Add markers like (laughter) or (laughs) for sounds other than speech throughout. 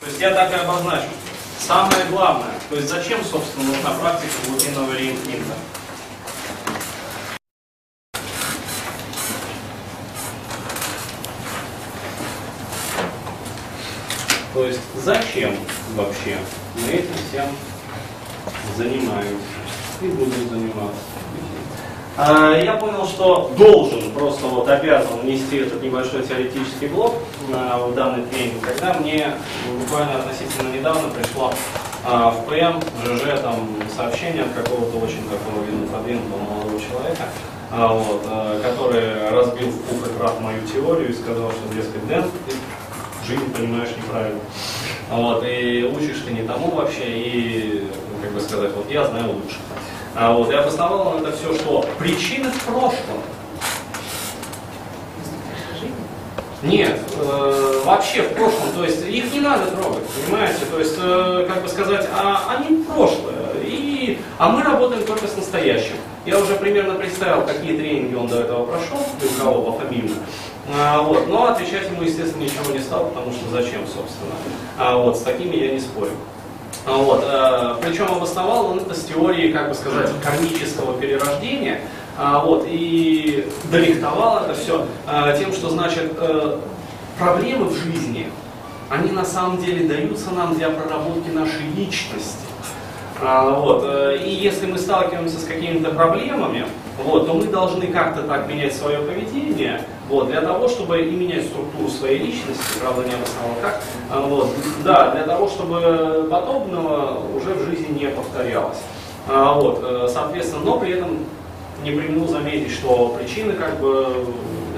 То есть я так и обозначу. Самое главное, то есть зачем, собственно, нужна практика глубинного реинфинта? То есть зачем вообще мы этим всем занимаемся и будем заниматься? А, Я понял, что должен, просто вот обязан внести этот небольшой теоретический блок а, в данный тренинг, когда мне буквально относительно недавно пришло а, в ПМ, в ЖЖ там сообщение от какого-то очень такого видно продвинутого молодого человека, вот, который разбил в пух и прах мою теорию и сказал, что, дескать, Дэн, ты жизнь понимаешь неправильно. Вот, и учишь ты не тому вообще, и, ну, как бы сказать, вот я знаю лучше. А вот, и обосновал он это все, что причины в прошлом. Нет, э, вообще в прошлом, то есть их не надо трогать, понимаете? То есть, э, как бы сказать, а, они прошлое, и, а мы работаем только с настоящим. Я уже примерно представил, какие тренинги он до этого прошел, и у кого по фамилии. А, вот, но отвечать ему, естественно, ничего не стал, потому что зачем, собственно. А, вот, с такими я не спорю. А, Вот, э, причем обосновал он это с теорией, как бы сказать, кармического перерождения, а, вот, и дорихтовал это все тем, что, значит, э, проблемы в жизни, они на самом деле даются нам для проработки нашей личности. А, вот, э, и если мы сталкиваемся с какими-то проблемами, вот, то мы должны как-то так менять свое поведение, вот, для того, чтобы и менять структуру своей личности, правда не обосновал как, а, вот, да, для того, чтобы подобного уже в жизни не повторялось. А, вот, э, соответственно, но при этом не применил заметить, что причины как бы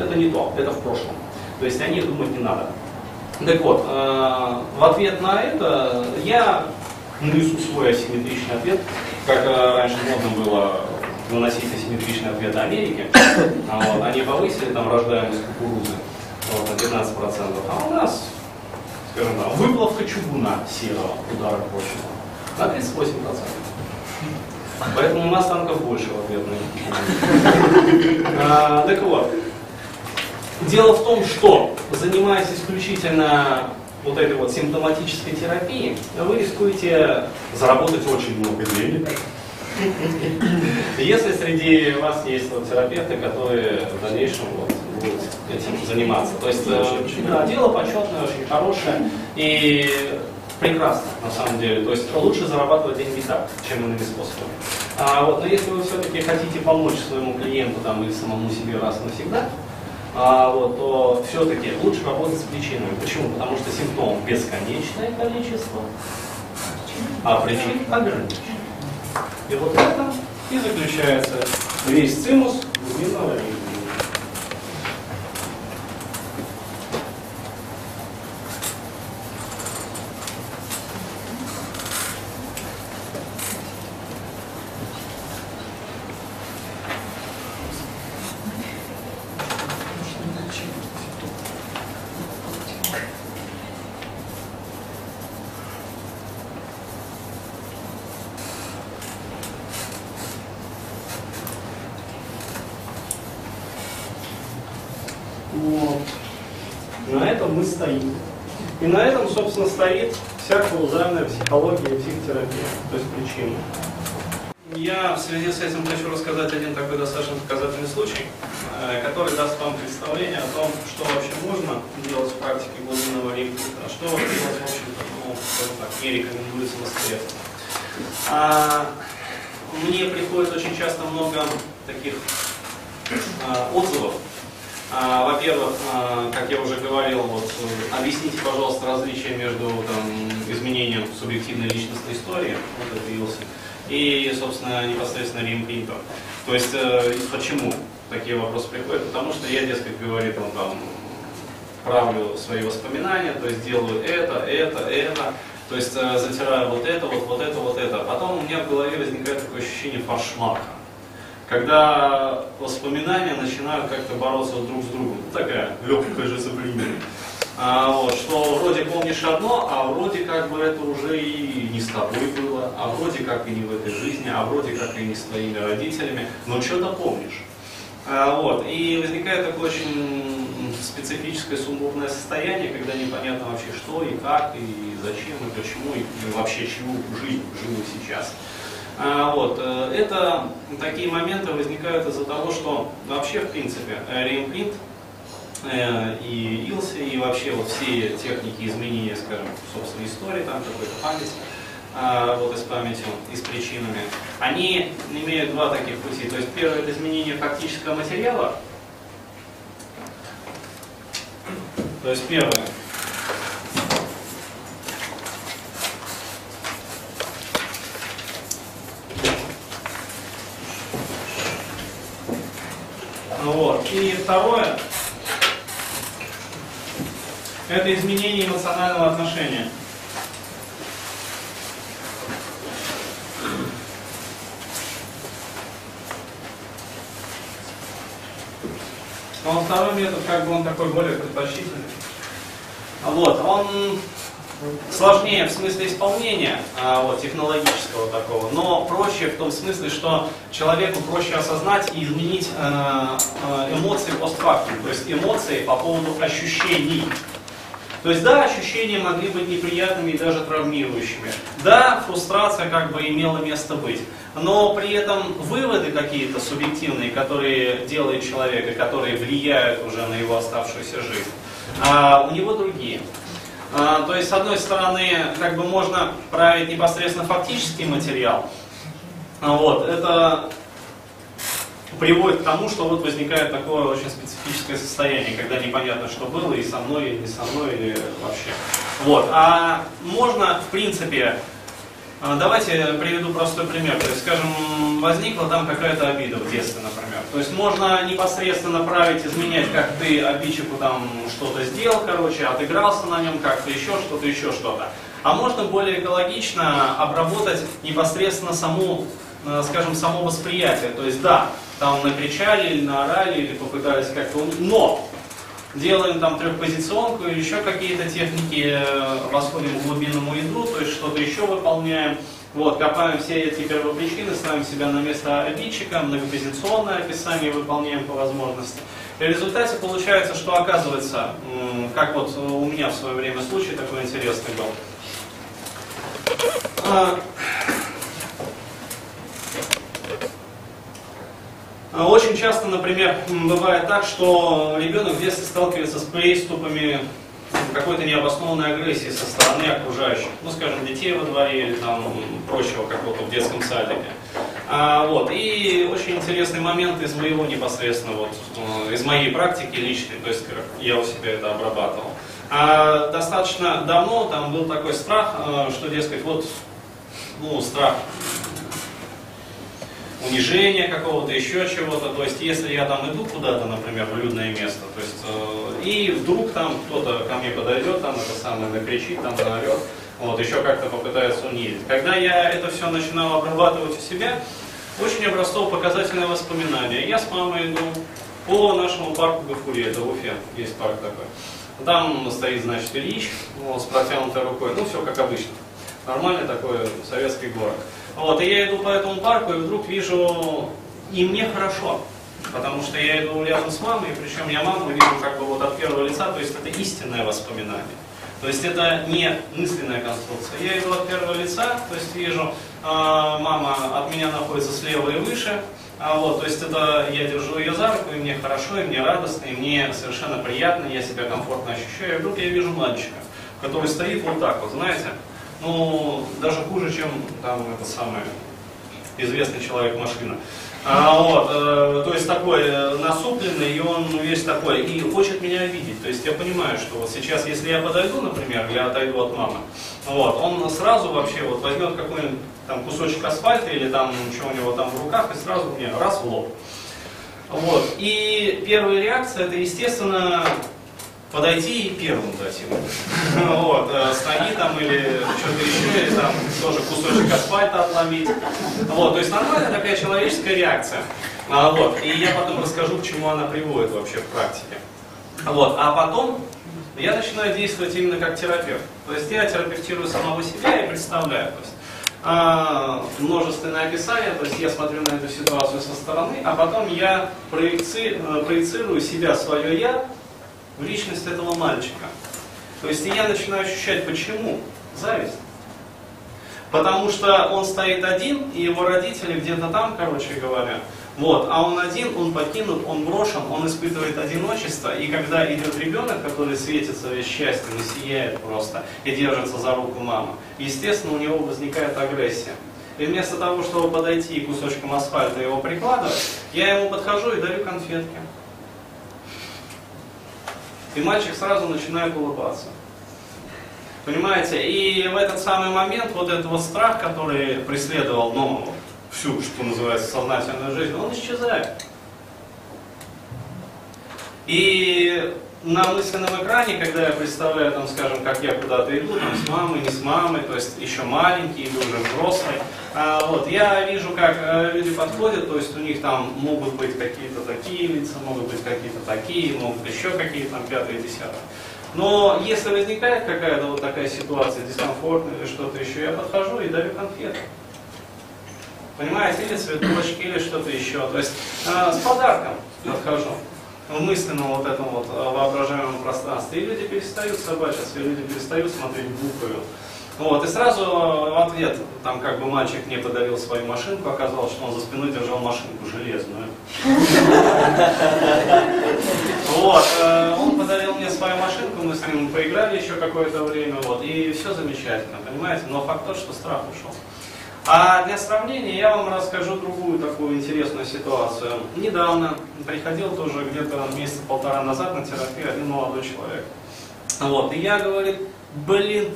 это не то, это в прошлом. То есть о них думать не надо. Так вот, э, в ответ на это я нанесу свой асимметричный ответ, как э, раньше модно было выносить асимметричный ответ Америки. А вот, они повысили там рождаемость кукурузы вот, на 15%, а у нас, скажем так, выплавка чугуна серого удара прочного на 38%. Поэтому у нас танков больше в ответ на а, Так вот, дело в том, что занимаясь исключительно вот этой вот симптоматической терапией, вы рискуете заработать очень много денег. Если среди вас есть вот терапевты, которые в дальнейшем вот будут этим заниматься. То есть э, да, дело почетное, очень хорошее и прекрасно на самом деле. То есть лучше зарабатывать деньги так, чем иными способами. А, вот, но если вы все-таки хотите помочь своему клиенту там, или самому себе раз и навсегда, а, вот, то все-таки лучше работать с причинами. Почему? Потому что симптомов бесконечное количество, а причин ограничено. И вот это и заключается весь цимус глубинного ритма. Вот. На этом мы стоим. И на этом, собственно, стоит вся каузальная психология и психотерапия, то есть причина. Я в связи с этим хочу рассказать один такой достаточно показательный случай, э, который даст вам представление о том, что вообще можно делать в практике глубинного а что делать, в общем-то, ну, так, не рекомендуется настоятельно. А, мне приходит очень часто много таких а, отзывов Во-первых, а, как я уже говорил, вот, э, объясните, пожалуйста, различие между там, изменением субъективной личностной истории, вот это и, собственно, непосредственно реимпринтом. То есть, э, почему такие вопросы приходят? Потому что я, дескать, говорит, он там, правлю свои воспоминания, то есть делаю это, это, это, то есть э, затираю вот это, вот, вот это, вот это. Потом у меня в голове возникает такое ощущение фаршлака когда воспоминания начинают как-то бороться друг с другом. Ну, такая легкая шизофрения. А, вот, что вроде помнишь одно, а вроде как бы это уже и не с тобой было, а вроде как и не в этой жизни, а вроде как и не с твоими родителями, но что-то помнишь. А, вот, и возникает такое очень специфическое сумбурное состояние, когда непонятно вообще что и как, и зачем, и почему, и, вообще чего жизнь живу сейчас. А, вот, э, это такие моменты возникают из-за того, что вообще, в принципе, реимплинт э, и ILSI, и вообще вот все техники изменения, скажем, собственной истории, там какой-то память, а, работы с памятью и с причинами, они имеют два таких пути. То есть первое это изменение фактического материала. То есть первое. Вот. И второе, это изменение эмоционального отношения. Но второй метод, как бы он такой более предпочтительный. Вот, он сложнее в смысле исполнения а, вот, технологического такого, но проще в том смысле, что человеку проще осознать и изменить э, э, эмоции постфактум, то есть эмоции по поводу ощущений. То есть да, ощущения могли быть неприятными и даже травмирующими. Да, фрустрация как бы имела место быть. Но при этом выводы какие-то субъективные, которые делает человек и которые влияют уже на его оставшуюся жизнь, а, у него другие. А, то есть, с одной стороны, как бы можно править непосредственно фактический материал. Вот, это приводит к тому, что вот возникает такое очень специфическое состояние, когда непонятно, что было и со мной, и не со мной, или вообще. Вот. А можно, в принципе, а, давайте приведу простой пример. То есть, скажем, возникла там какая-то обида в детстве, например. То есть можно непосредственно править, изменять, как ты обидчику там что-то сделал, короче, отыгрался на нем, как-то еще что-то, еще что-то. А можно более экологично обработать непосредственно саму, э, скажем, само восприятие. То есть, да, там накричали или наорали, или попытались как-то... Но делаем там трехпозиционку или еще какие-то техники, э, восходим к глубинному ядру, то есть что-то еще выполняем. Вот, копаем все эти первопричины, ставим себя на место обидчика, многопозиционное описание выполняем по возможности. И в результате получается, что оказывается, как вот у меня в свое время случай такой интересный был. А, А очень часто, например, бывает так, что ребенок в детстве сталкивается с приступами какой-то необоснованной агрессии со стороны окружающих, ну, скажем, детей во дворе или там прочего какого-то в детском садике. А, вот, и очень интересный момент из моего непосредственно, вот, э, из моей практики личной, то есть как я у себя это обрабатывал. А, достаточно давно там был такой страх, э, что, дескать, вот, ну, страх унижения какого-то, еще чего-то. То есть, если я там иду куда-то, например, в людное место, то есть, э, и вдруг там кто-то ко мне подойдет, там это самое накричит, там наорет, вот, еще как-то попытается унизить. Когда я это все начинал обрабатывать у себя, очень образцово показательное воспоминание. Я с мамой иду по нашему парку Гафури, это в Уфе, есть парк такой. Там стоит, значит, Ильич вот, с протянутой рукой, ну, все как обычно. Нормальный такой советский город. Вот, и я иду по этому парку, и вдруг вижу, и мне хорошо. Потому что я иду рядом с мамой, причем я маму вижу как бы вот от первого лица, то есть это истинное воспоминание. То есть это не мысленная конструкция. Я иду от первого лица, то есть вижу, э, мама от меня находится слева и выше, а вот, то есть это я держу ее за руку, и мне хорошо, и мне радостно, и мне совершенно приятно, я себя комфортно ощущаю. И вдруг я вижу мальчика, который стоит вот так вот, знаете, ну, даже хуже, чем там это самое известный человек-машина. А, вот, э, то есть такой э, насупленный, и он весь такой, и хочет меня видеть. То есть я понимаю, что вот сейчас, если я подойду, например, я отойду от мамы, вот, он сразу вообще вот возьмет какой-нибудь там кусочек асфальта или там что у него там в руках, и сразу мне раз в лоб. Вот. И первая реакция, это, естественно, подойти и первым дать ему. (laughs) Вот, э, с там или что-то еще, или там тоже кусочек асфальта отломить. Вот, то есть нормальная такая человеческая реакция. А, вот, и я потом расскажу, к чему она приводит вообще в практике. Вот, а потом я начинаю действовать именно как терапевт. То есть я терапевтирую самого себя и представляю. То есть, а, множественное описание, то есть я смотрю на эту ситуацию со стороны, а потом я проеци, э, проецирую себя, свое я в личность этого мальчика. То есть я начинаю ощущать почему? Зависть. Потому что он стоит один, и его родители где-то там, короче говоря, вот, а он один, он покинут, он брошен, он испытывает одиночество, и когда идет ребенок, который светится весь счастьем и сияет просто, и держится за руку мамы, естественно, у него возникает агрессия. И вместо того, чтобы подойти и кусочком асфальта его прикладывать, я ему подхожу и дарю конфетки. И мальчик сразу начинает улыбаться. Понимаете? И в этот самый момент вот этот вот страх, который преследовал ну, всю, что называется, сознательную жизнь, он исчезает. И на мысленном экране, когда я представляю, там, скажем, как я куда-то иду, там, с мамой, не с мамой, то есть еще маленький или уже взрослый, а, вот, я вижу, как а, люди подходят, то есть у них там могут быть какие-то такие лица, могут быть какие-то такие, могут еще какие-то там пятые, десятые. Но если возникает какая-то вот такая ситуация, дискомфортная или что-то еще, я подхожу и даю конфету. Понимаете, или цветочки, или что-то еще. То есть э, с подарком подхожу в мысленном вот этом вот а, воображаемом пространстве. И люди перестают собачиться, и люди перестают смотреть буквы. Вот, и сразу в ответ, там как бы мальчик мне подарил свою машинку, оказалось, что он за спиной держал машинку железную. Вот, э, он подарил мне свою машинку, мы с ним поиграли еще какое-то время, вот, и все замечательно, понимаете, но факт тот, что страх ушел. А для сравнения я вам расскажу другую такую интересную ситуацию. Недавно приходил тоже где-то месяца полтора назад на терапию один молодой человек. Вот, и я, говорит, блин,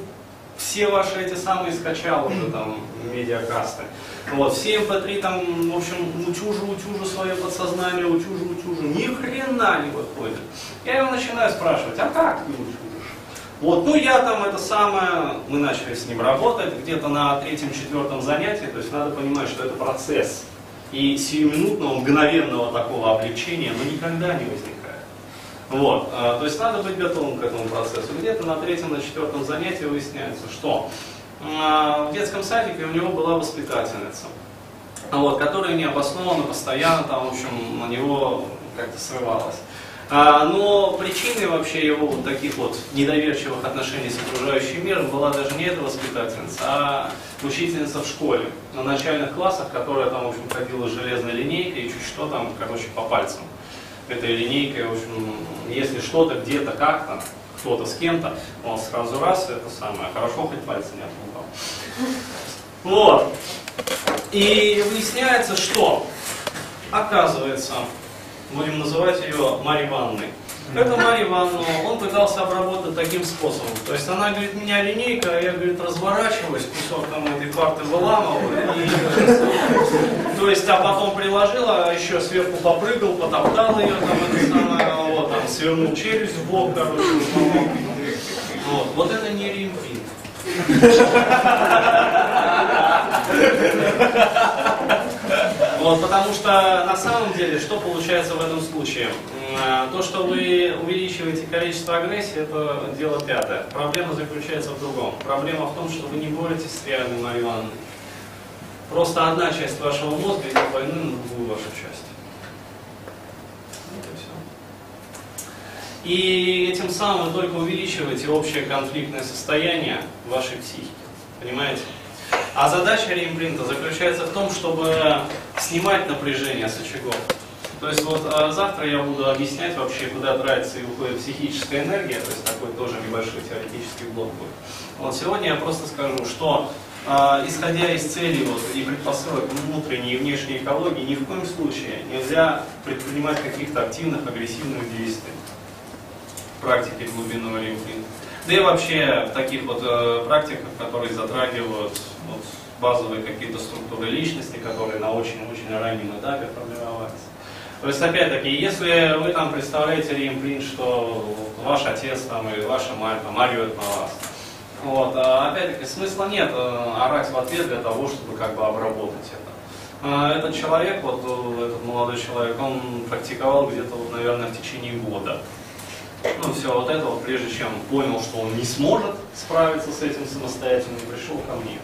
все ваши эти самые скачал уже там медиакасты. Вот, все mp3 там, в общем, утюжу, утюжу свое подсознание, утюжу, утюжу, ни хрена не выходит. Я его начинаю спрашивать, а как ты? Вот, ну я там это самое, мы начали с ним работать где-то на третьем-четвертом занятии, то есть надо понимать, что это процесс. И сиюминутного, мгновенного такого облегчения, но никогда не возникает. Вот, а, то есть надо быть готовым к этому процессу. Где-то на третьем, на четвертом занятии выясняется, что а, в детском садике у него была воспитательница, вот, которая необоснованно, постоянно там, в общем, на него как-то срывалась. А, но причиной вообще его вот таких вот недоверчивых отношений с окружающим миром была даже не эта воспитательница, а учительница в школе, на начальных классах, которая там, в общем, ходила железной линейкой и чуть что там, короче, по пальцам этой линейкой, в общем, если что-то где-то как-то, кто-то с кем-то, он сразу раз, это самое, хорошо хоть пальцы не отлупал. Вот. И выясняется, что, оказывается, будем называть ее Марьей Ивановной, это Марья Ивановна, он пытался обработать таким способом. То есть она говорит, меня линейка, а я, говорит, разворачиваюсь, кусок там этой парты выламываю. И, то есть, а потом приложила, а еще сверху попрыгал, потоптал ее, там, это самое, вот, там, свернул челюсть в бок, короче, вот. вот это не римфин. Вот, потому что на самом деле, что получается в этом случае? А, то, что вы увеличиваете количество агрессии, это дело пятое. Проблема заключается в другом. Проблема в том, что вы не боретесь с реальной Марьей Просто одна часть вашего мозга идет войны на другую вашу часть. Вот и все. И этим самым вы только увеличиваете общее конфликтное состояние вашей психики. Понимаете? А задача реимпринта заключается в том, чтобы снимать напряжение с очагов. То есть вот а завтра я буду объяснять вообще, куда тратится и уходит психическая энергия, то есть такой тоже небольшой теоретический блок будет. Вот сегодня я просто скажу, что э, исходя из целей вот, и предпосылок внутренней и внешней экологии, ни в коем случае нельзя предпринимать каких-то активных, агрессивных действий в практике глубинного реимпринта. Да и вообще в таких вот э, практиках, которые затрагивают вот, базовые какие-то структуры личности, которые на очень-очень раннем этапе формировались. То есть, опять-таки, если вы там представляете реимплинт, что ваш отец там, или ваша мать там, орет на вас, вот, а опять-таки, смысла нет э, орать в ответ для того, чтобы как бы обработать это. А этот человек, вот этот молодой человек, он практиковал где-то, вот, наверное, в течение года ну, все вот это, вот, прежде чем понял, что он не сможет справиться с этим самостоятельно, пришел ко мне.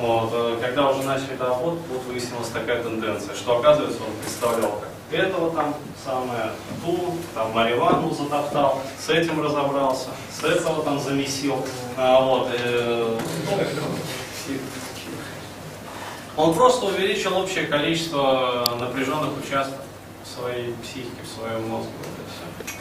Вот, э, когда уже начали работать, вот выяснилась такая тенденция, что оказывается он представлял, как этого там самое, ту, там Мариванну затоптал, с этим разобрался, с этого там замесил. А, вот, э, он просто увеличил общее количество напряженных участков в своей психике, в своем мозге. Вот и все.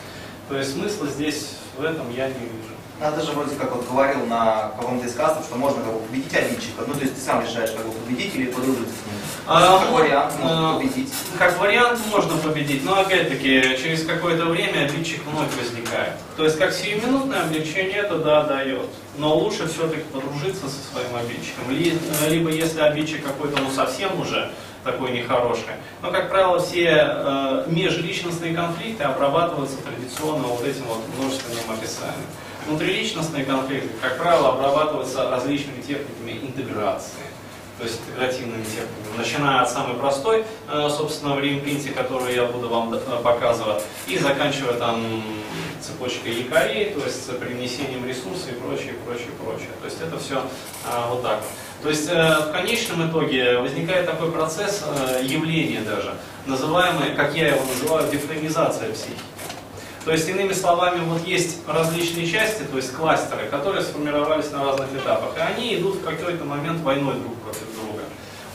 То есть смысла здесь в этом я не вижу. Надо же вроде как вот говорил на каком-то из кастов, что можно как бы победить обидчика. Ну, то есть ты сам решаешь, как бы победить или подружиться с ним. А, как ну, вариант можно а, победить. Как вариант можно победить, но опять-таки через какое-то время обидчик вновь возникает. То есть как сиюминутное облегчение это да, дает. Но лучше все-таки подружиться со своим обидчиком. Ли- Либо если обидчик какой-то ну совсем уже такой нехороший. Но, как правило, все э, межличностные конфликты обрабатываются традиционно вот этим вот множественным описанием. Внутриличностные конфликты, как правило, обрабатываются различными техниками интеграции то есть интегративными техниками, начиная от самой простой, э, собственно, в реимпринте, которую я буду вам э, показывать, и заканчивая там цепочкой якорей, то есть привнесением ресурсов и прочее, прочее, прочее. То есть это все вот так вот. То есть э, в конечном итоге возникает такой процесс, э, явление даже, называемый, как я его называю, дефренизация психики. То есть, иными словами, вот есть различные части, то есть кластеры, которые сформировались на разных этапах, и они идут в какой-то момент войной друг против друга,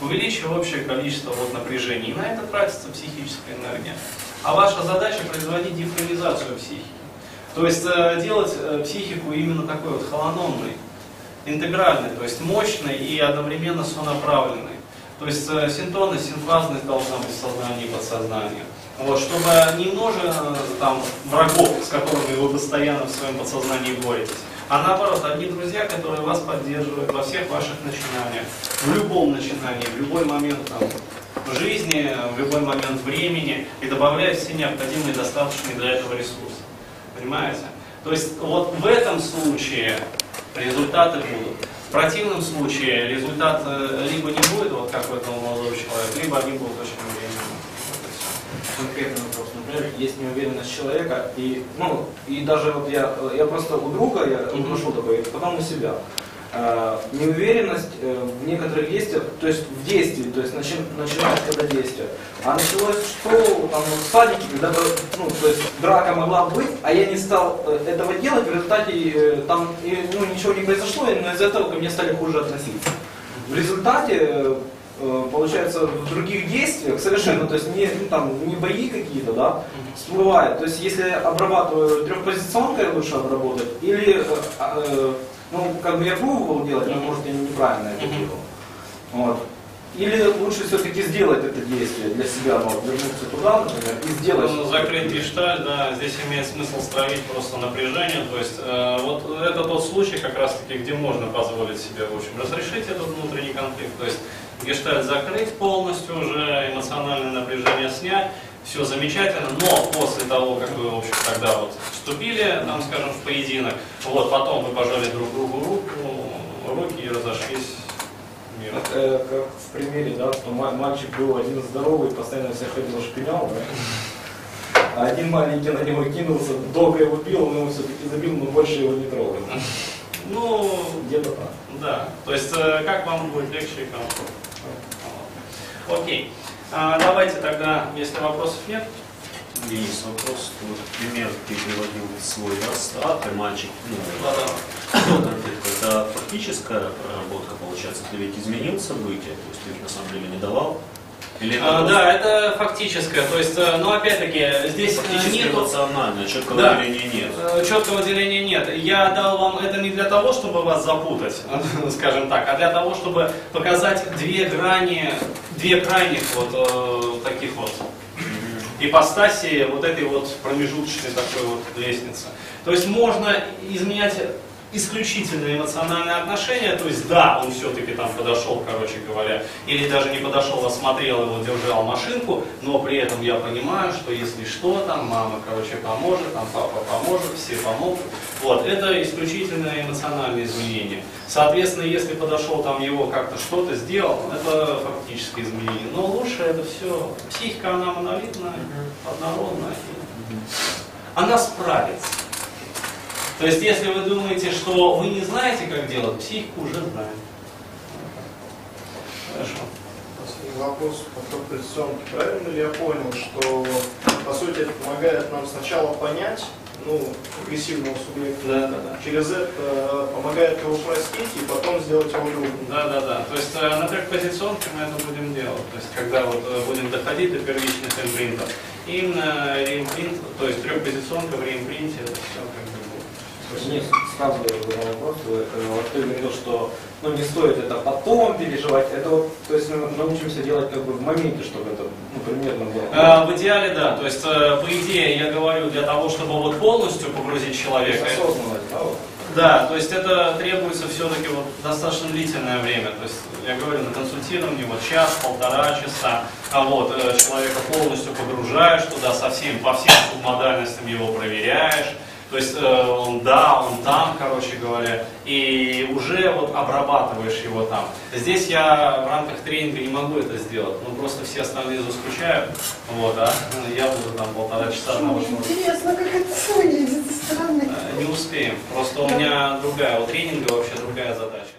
увеличивая общее количество вот напряжений. И на это тратится психическая энергия. А ваша задача производить дифференизацию психики. То есть э, делать психику именно такой вот холономной, интегральной, то есть мощной и одновременно сонаправленной. То есть э, синтонность, синфазность должна быть в сознании и подсознании. Вот, чтобы не множество э, там, врагов, с которыми вы постоянно в своем подсознании боретесь, а наоборот, одни друзья, которые вас поддерживают во всех ваших начинаниях, в любом начинании, в любой момент там, жизни, в любой момент времени и добавляют все необходимые достаточные для этого ресурсы. Понимаете? То есть вот в этом случае результаты будут. В противном случае результат э, либо не будет, вот как у этого молодого человека, либо они будут очень временными. Вот и всё. конкретный вопрос. Например, есть неуверенность человека, и, ну, и даже вот я, я просто у друга я Мгм. нашел такой, потом у себя. Э, неуверенность э, в некоторых действиях, то есть в действии, то есть начи- начинает когда действие. А началось что там в садике, когда ну, то есть драка могла быть, а я не стал э, этого делать, в результате э, там ну, ничего не произошло, но из-за этого ко мне стали хуже относиться. В результате э, э, получается в других действиях совершенно, то есть не, ну, там, не бои какие-то, да, всплывает. То есть если обрабатываю трехпозиционкой лучше обработать, или, э, э, ну, как бы я пробовал делать, но может я неправильно это делал. Вот. Или лучше все-таки сделать это действие для себя, ну, вот, вернуться туда, например, и сделать. Ну, Закрыть гешталь, да, здесь имеет смысл стравить просто напряжение. То есть э, вот это тот случай, как раз таки, где можно позволить себе, в общем, разрешить этот внутренний конфликт. То есть гешталь закрыть полностью уже, эмоциональное напряжение снять, все замечательно, но после того, как вы, в общем, тогда вот вступили, там, скажем, в поединок, вот, потом вы пожали друг другу руку, руки и разошлись миром. Как, э, как в примере, да, что ма- мальчик был один здоровый, постоянно всех ходил шпинял, да? А один маленький на него кинулся, долго его бил, он его все-таки забил, но больше его не трогал. Ну, Где-то так. Да, то есть э, как вам будет легче и комфортно. Окей. А, давайте тогда, если вопросов нет. Есть вопрос, вот пример ты приводил свой растрат, и мальчик, ну, до конфликта. Это фактическая проработка, получается, ты ведь изменил события, то есть ты их на самом деле не давал? Или А, да, это фактическое. То есть, э, но опять-таки, здесь э, фактически нету эмоционально, четкого Да. деления нет? э, четкого деления нет. Я дал вам это не для того, чтобы вас запутать, (laughs) скажем так, а для того, чтобы показать две грани, две крайних вот э, таких вот ипостаси вот этой вот промежуточной такой вот лестницы. То есть можно изменять исключительно эмоциональные отношения, то есть да, он все-таки там подошел, короче говоря, или даже не подошел, а смотрел его, держал машинку, но при этом я понимаю, что если что, там мама, короче, поможет, там папа поможет, все помогут. Вот, это исключительно эмоциональные изменения. Соответственно, если подошел там его как-то что-то сделал, это фактически изменение. Но лучше это все, психика, она монолитная, однородная, она справится. То есть, если вы думаете, что вы не знаете, как делать, психика уже знает. Хорошо. Последний вопрос по композиционке. Правильно ли я понял, что по сути это помогает нам сначала понять, ну, агрессивного субъекта, Да, да, да. через это помогает его простить и потом сделать его другом? Да, да, да. То есть э, на трехпозиционке мы это будем делать. То есть когда вот э, будем доходить до первичных импринтов. Именно реимпринт, то есть трехпозиционка в реимпринте, это все как. Мне сразу был вопрос, э, вот ты говорил, что ну, не стоит это потом переживать, это вот, то есть мы научимся делать как бы в моменте, чтобы это ну, примерно было. Э, В идеале, да. То есть, э, по идее, я говорю, для того, чтобы вот полностью погрузить человека, Осознанность, да, вот. Да, то есть это требуется все-таки вот достаточно длительное время. То есть я говорю, на консультировании вот час, полтора часа, а вот человека полностью погружаешь туда со всем, по всем субмодальностям его проверяешь. То есть э, он да, он там, короче говоря, и уже вот обрабатываешь его там. Здесь я в рамках тренинга не могу это сделать, ну просто все остальные заскучают, вот, а я буду там полтора часа одного шнура. интересно, как это выглядит стороны. Э, Не успеем. Просто у меня другая, у тренинга вообще другая задача.